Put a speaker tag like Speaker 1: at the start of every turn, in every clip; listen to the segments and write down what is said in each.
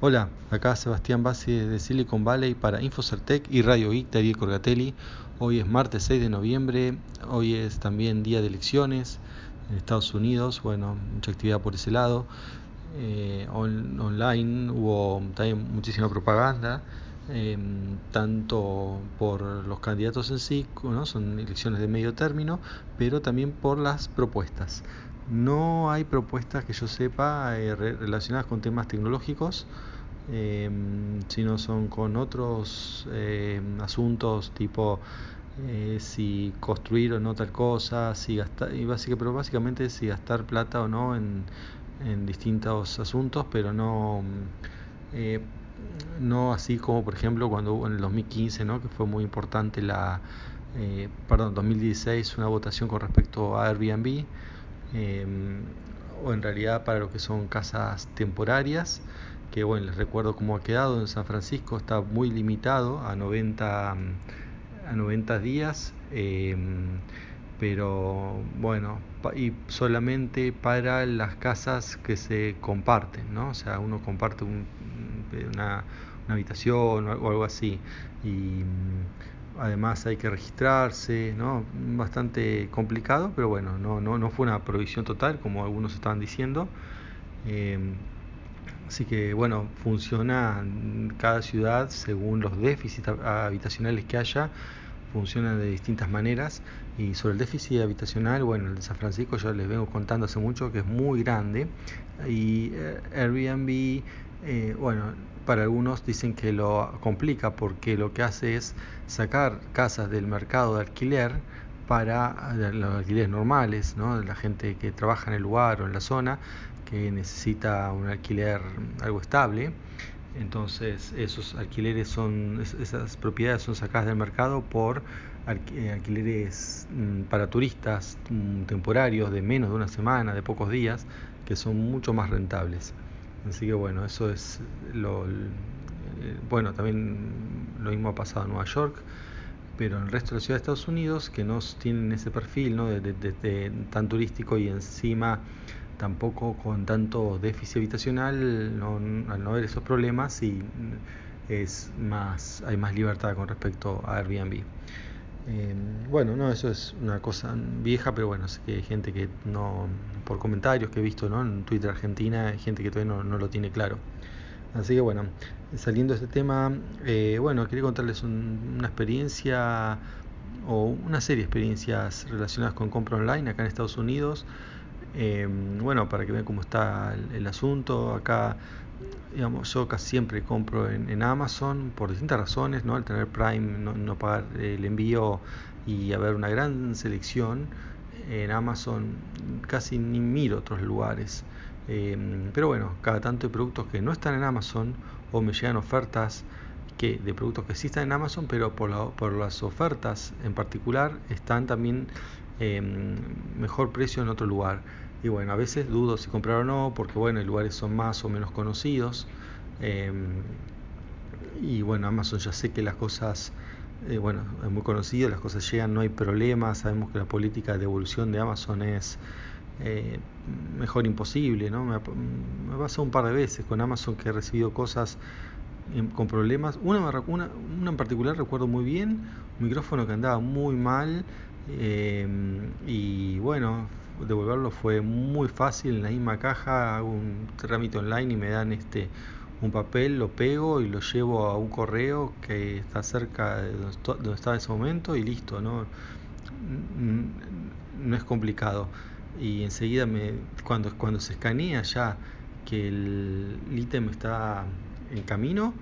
Speaker 1: Hola, acá Sebastián Bassi de Silicon Valley para Infocertec y Radio de Ariel Corgatelli. Hoy es martes 6 de noviembre, hoy es también día de elecciones en Estados Unidos, bueno, mucha actividad por ese lado. Eh, online hubo también muchísima propaganda, em, tanto por los candidatos en sí, ¿no? son elecciones de medio término, pero también por las propuestas. No hay propuestas que yo sepa eh, relacionadas con temas tecnológicos, em, sino son con otros em, asuntos tipo eh, si construir o no tal cosa, si gastar, y pero básicamente si gastar plata o no en, distintos asuntos, pero no, eh, no así como por ejemplo cuando hubo en el 2015, ¿no? que fue muy importante la, perdón, 2016 una votación con respecto a Airbnb Em, o en realidad para lo que son casas temporarias, que bueno, les recuerdo cómo ha quedado en San Francisco, está muy limitado a 90, a 90 días, em, pero bueno, y solamente para las casas que se comparten, ¿no? O sea, uno comparte una, una habitación o algo así. Y además hay que registrarse, ¿no? bastante complicado, pero bueno, no, no, no fue una provisión total como algunos estaban diciendo. Em, así que bueno, funciona cada ciudad según los déficits habitacionales que haya, funciona de distintas maneras. Y sobre el déficit habitacional, bueno, el de San Francisco yo les vengo contando hace mucho que es muy grande. Y eh, Airbnb, eh, bueno, para algunos dicen que lo complica porque lo que hace es sacar casas del mercado de alquiler para los alquileres normales, ¿no? la gente que trabaja en el lugar o en la zona, que necesita un alquiler algo estable. Entonces esos alquileres son, esas propiedades son sacadas del mercado por eh, alquileres mm, para turistas mm, temporarios de menos de una semana, de pocos días, que son mucho más rentables. Así que bueno, eso es lo... bueno, también lo mismo ha pasado en Nueva York, pero en el resto de la ciudad de Estados Unidos, que no tienen ese perfil ¿no? de, tan turístico y encima tampoco con tanto déficit habitacional, no, al no haber esos problemas, y es más, hay más libertad con respecto a Airbnb. Em, bueno, no, eso es una cosa vieja, pero bueno, sé que hay gente que no, por comentarios que he visto ¿no? en Twitter Argentina, hay gente que todavía no, lo tiene claro. Así que bueno, saliendo de este tema, eh, bueno, quería contarles una experiencia o una serie de experiencias relacionadas con compra online acá en Estados Unidos. Em, bueno, para que vean cómo está el asunto, acá digamos, yo casi siempre compro en, Amazon por distintas razones, ¿no? Al tener Prime, no, pagar el envío y haber una gran selección en Amazon, casi ni miro otros lugares. Em, pero bueno, cada tanto hay productos que no están en Amazon o me llegan ofertas que de productos que sí están en Amazon, pero por, por las ofertas en particular están también em, mejor precio en otro lugar. Y bueno, a veces dudo si comprar o no, porque bueno, lugares son más o menos conocidos. Em, y bueno, Amazon ya sé que las cosas, eh, bueno, es muy conocido, las cosas llegan, no hay problema. Sabemos que la política de devolución de Amazon es eh, mejor imposible, ¿no? Me, me pasado un par de veces con Amazon que he recibido cosas em, con problemas. Una, una, una, en particular recuerdo muy bien, un micrófono que andaba muy mal. Em, y bueno, devolverlo fue muy fácil en la misma caja, hago un trámite online y me dan este un papel, lo pego y lo llevo a un correo que está cerca de donde estaba ese momento y listo, no, no es complicado. Y enseguida me, cuando, cuando se escanea ya que el ítem está en camino,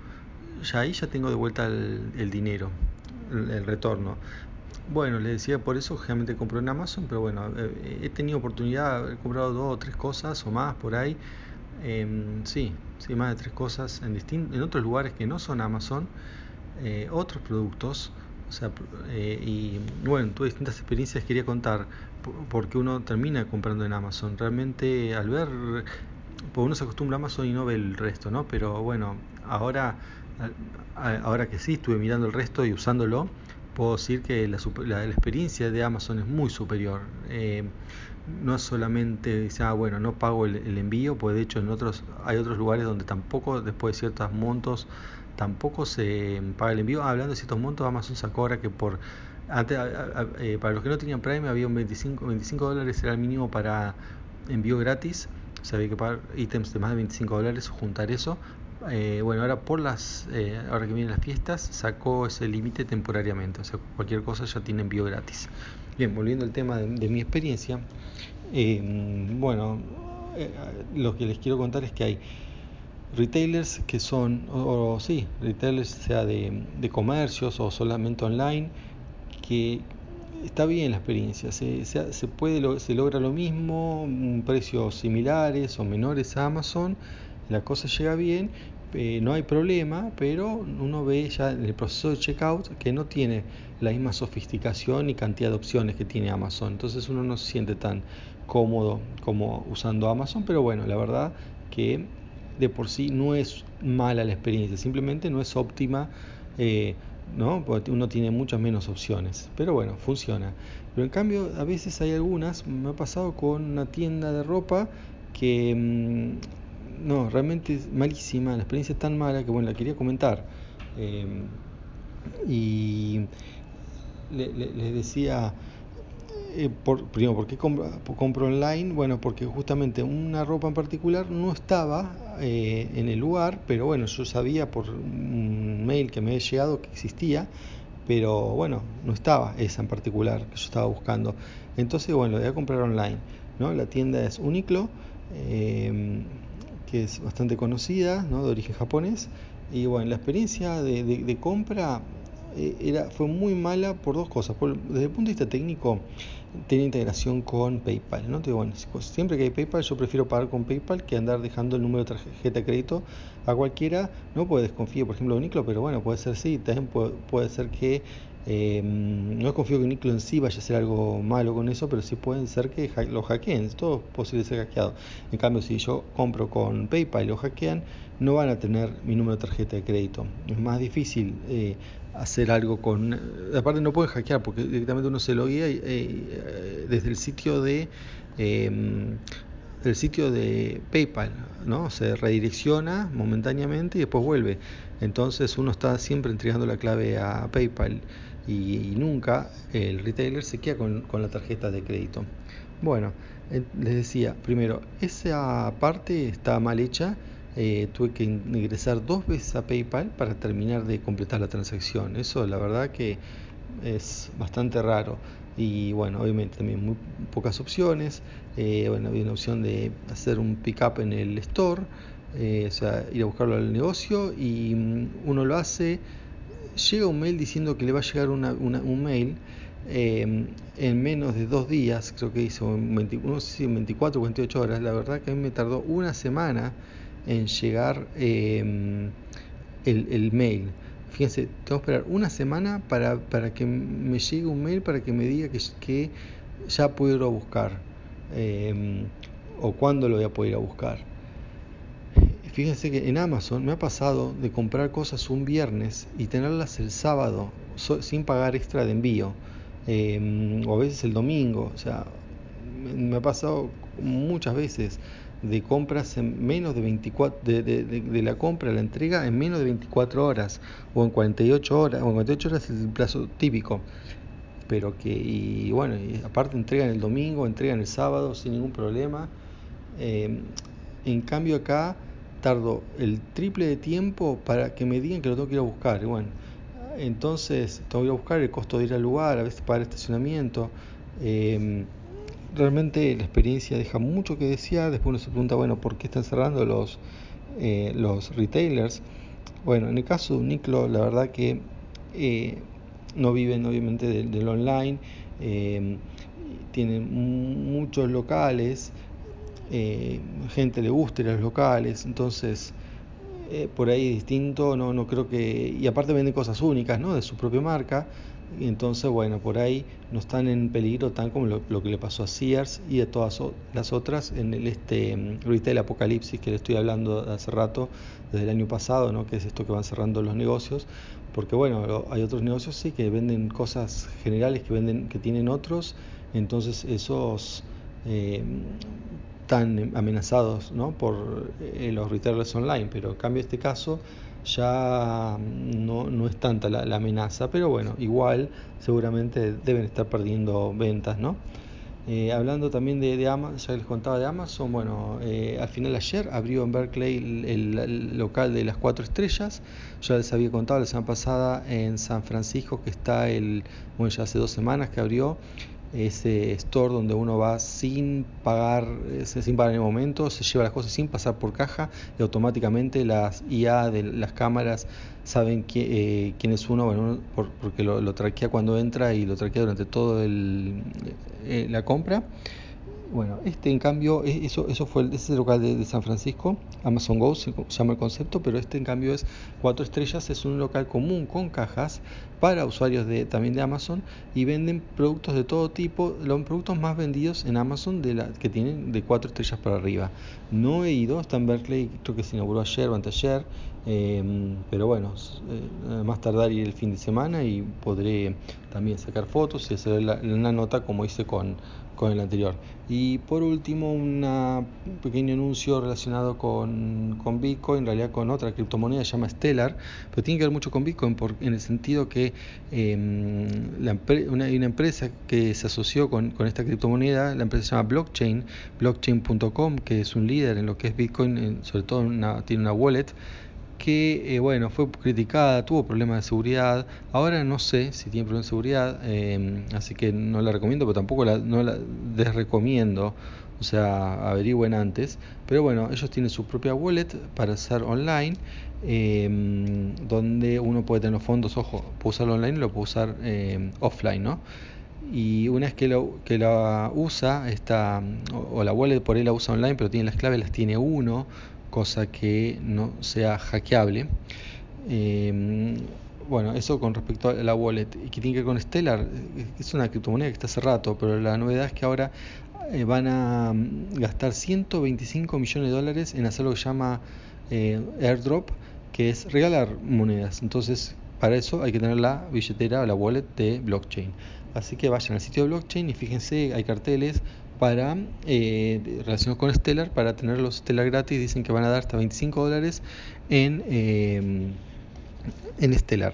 Speaker 1: ya ahí ya tengo de vuelta el, dinero, el retorno. Bueno, les decía, por eso generalmente compro en Amazon, pero bueno, eh, he tenido oportunidad, he comprado dos o tres cosas o más por ahí. Em, sí, sí, más de tres cosas en, en otros lugares que no son Amazon, eh, otros productos. O sea, eh, y bueno, tuve distintas experiencias quería contar porque uno termina comprando en Amazon. Realmente al ver, pues uno se acostumbra a Amazon y no ve el resto, ¿no? Pero bueno, ahora, ahora que sí, estuve mirando el resto y usándolo puedo decir que la, la, experiencia de Amazon es muy superior. Eh, no es solamente dice, ah, bueno, no pago el, envío, pues de hecho en otros hay otros lugares donde tampoco, después de ciertos montos, tampoco se paga el envío. Hablando de ciertos montos, Amazon sacó ahora que por antes, eh, para los que no tenían Prime había un 25, 25 dólares era el mínimo para envío gratis. O sea, había que pagar ítems de más de 25 dólares, juntar eso. Eh, bueno, ahora por las, eh, ahora que vienen las fiestas, sacó ese límite temporariamente. O sea, cualquier cosa ya tiene envío gratis. Bien, volviendo al tema de, mi experiencia. bueno, lo que les quiero contar es que hay retailers que son, o, o sí, retailers sea de, de comercios o solamente online que está bien la experiencia, se, se, se, puede, se logra lo mismo, precios similares o menores a Amazon, la cosa llega bien, eh, no hay problema, pero uno ve ya en el proceso de checkout que no tiene la misma sofisticación y cantidad de opciones que tiene Amazon, entonces uno no se siente tan cómodo como usando Amazon, pero bueno, la verdad que de por sí no es mala la experiencia, simplemente no es óptima. Eh, ¿no? Porque uno tiene muchas menos opciones. Pero bueno, funciona. Pero en cambio, a veces hay algunas, me ha pasado con una tienda de ropa que mmm, no, realmente es malísima, la experiencia es tan mala que bueno, la quería comentar. Eh, y les le, le decía, eh, primero, ¿por qué compro, online? Bueno, porque justamente una ropa en particular no estaba eh, en el lugar, pero bueno, yo sabía por un mail que me había llegado que existía, pero bueno, no estaba esa en particular que yo estaba buscando. Entonces, bueno, lo voy a comprar online. ¿no? La tienda es Uniqlo, eh, que es bastante conocida, ¿no? de origen japonés. Y bueno, la experiencia de, de, compra era, fue muy mala por dos cosas. Por, desde el punto de vista técnico, tiene integración con PayPal. ¿no? Entonces, bueno, siempre que hay PayPal, yo prefiero pagar con PayPal que andar dejando el número de tarjeta de crédito a cualquiera. No puede desconfío, por ejemplo, de Uniclo, pero bueno, puede ser sí. También puede ser que eh, no confío que Uniclo en sí vaya a ser algo malo con eso, pero sí pueden ser que lo hackeen. Todo es posible ser hackeado. En cambio, si yo compro con PayPal y lo hackean, no van a tener mi número de tarjeta de crédito. Es más difícil. Eh, hacer algo con... Aparte no puede hackear porque directamente uno se lo guía eh, desde el sitio de... Eh, el sitio de PayPal, ¿no? Se redirecciona momentáneamente y después vuelve. Entonces uno está siempre entregando la clave a PayPal y, nunca el retailer se queda con, con, la tarjeta de crédito. Bueno, les decía, primero, esa parte está mal hecha eh, tuve que ingresar dos veces a PayPal para terminar de completar la transacción. Eso la verdad que es bastante raro. Y bueno, obviamente también muy pocas opciones. Eh, bueno, había una opción de hacer un pick-up en el store, eh, o sea, ir a buscarlo al negocio y um, uno lo hace. Llega un mail diciendo que le va a llegar una, una, un mail eh, en menos de dos días, creo que hizo 20, no sé si 24 o 28 horas. La verdad que a mí me tardó una semana en llegar eh, el, el, mail. Fíjense, tengo que esperar una semana para, para, que me llegue un mail para que me diga que, que ya puedo ir a buscar eh, o cuándo lo voy a poder ir a buscar. Fíjense que en Amazon me ha pasado de comprar cosas un viernes y tenerlas el sábado so, sin pagar extra de envío eh, o a veces el domingo. O sea, me ha pasado muchas veces de compras en menos de 24 de, de, de, de, la compra a la entrega en menos de 24 horas o en 48 horas o en 48 horas es el plazo típico. Pero que y bueno y aparte entregan el domingo entregan el sábado sin ningún problema. Eh, en cambio acá tardo el triple de tiempo para que me digan que lo tengo que ir a buscar. Y bueno entonces tengo que ir a buscar el costo de ir al lugar a veces pagar estacionamiento. Eh, realmente la experiencia deja mucho que desear. Después uno se pregunta, bueno, ¿por qué están cerrando los, eh, los retailers? Bueno, en el caso de Uniclo, la verdad que eh, no viven obviamente del, online, eh, tienen muchos locales, eh, gente le gusta los locales, entonces eh, por ahí distinto, no, no creo que, y aparte venden cosas únicas, ¿no? De su propia marca, Y entonces, bueno, por ahí no están en peligro tan como lo, que le pasó a Sears y a todas las otras en el este mm, retail apocalipsis que le estoy hablando hace rato, desde el año pasado, ¿no? que es esto que van cerrando los negocios. Porque bueno, hay otros negocios sí que venden cosas generales que venden, que tienen otros, entonces esos eh, están amenazados ¿no? por eh, los retailers online, pero en cambio este caso ya no, no es tanta la, amenaza, pero bueno, igual seguramente deben estar perdiendo ventas, ¿no? Eh, hablando también de, de, Amazon, ya les contaba de Amazon, bueno, eh, al final ayer abrió en Berkeley el, local de las cuatro estrellas, ya les había contado la semana pasada en San Francisco que está el, bueno, ya hace dos semanas que abrió, ese store donde uno va sin pagar, sin pagar en el momento, se lleva las cosas sin pasar por caja y automáticamente las IA de las cámaras saben eh, quién es uno, porque lo, traquea cuando entra y lo traquea durante todo el, eh, la compra bueno, este en cambio, eso, eso fue el, ese local de, San Francisco, Amazon Go se llama el concepto, pero este en cambio es cuatro estrellas, es un local común con cajas para usuarios de, también de Amazon y venden productos de todo tipo, los productos más vendidos en Amazon de la, que tienen de cuatro estrellas para arriba. No he ido, está en Berkeley, creo que se inauguró ayer o anteayer, em, pero bueno, eh, más tardar ir el fin de semana y podré también sacar fotos y hacer una nota como hice con con el anterior. Y por último, un pequeño anuncio relacionado con, con, Bitcoin, en realidad con otra criptomoneda, se llama Stellar, pero tiene que ver mucho con Bitcoin en el sentido que em, la, una, hay una empresa que se asoció con, con, esta criptomoneda, la empresa se llama Blockchain, blockchain.com, que es un líder en lo que es Bitcoin, sobre todo tiene una wallet que eh, bueno, fue criticada, tuvo problemas de seguridad, ahora no sé si tiene problemas de seguridad, em, así que no la recomiendo, pero tampoco la, desrecomiendo, o sea, averigüen antes, pero bueno, ellos tienen su propia wallet para hacer online, em, donde uno puede tener los fondos, ojo, puede usarlo online, lo puede usar offline, ¿no? y una vez que, lo, que la usa, está, o, o, la wallet por ahí la usa online, pero tiene las claves, las tiene uno, cosa que no sea hackeable. Em, bueno, eso con respecto a la wallet. Y que tiene que ver con Stellar, eh, es una criptomoneda que está hace rato, pero la novedad es que ahora eh, van a mm, gastar 125 millones de dólares en hacer lo que llama eh, airdrop, que es regalar monedas. Entonces, para eso hay que tener la billetera o la wallet de blockchain. Así que vayan al sitio de blockchain y fíjense, hay carteles para eh, relacionados con Stellar para tener los Stellar gratis. Dicen que van a dar hasta 25 dólares en eh, en Stellar.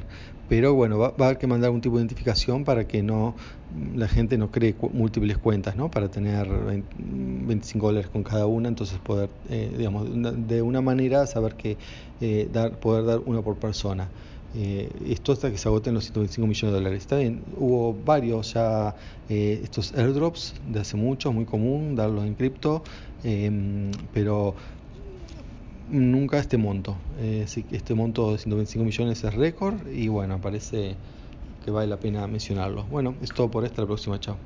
Speaker 1: Pero bueno va, va, a haber que mandar un tipo de identificación para que no la gente no cree múltiples cuentas no para tener 25 dólares con cada una entonces poder eh, digamos de una manera saber que eh, dar poder dar una por persona eh, esto hasta que se agoten los 125 millones de dólares. Está bien, hubo varios ya eh, estos airdrops de hace mucho, muy común darlos en cripto, em, pero nunca este monto. Eh, este monto de 125 millones es récord y bueno, parece que vale la pena mencionarlo. Bueno, es todo por esta, la próxima, chao.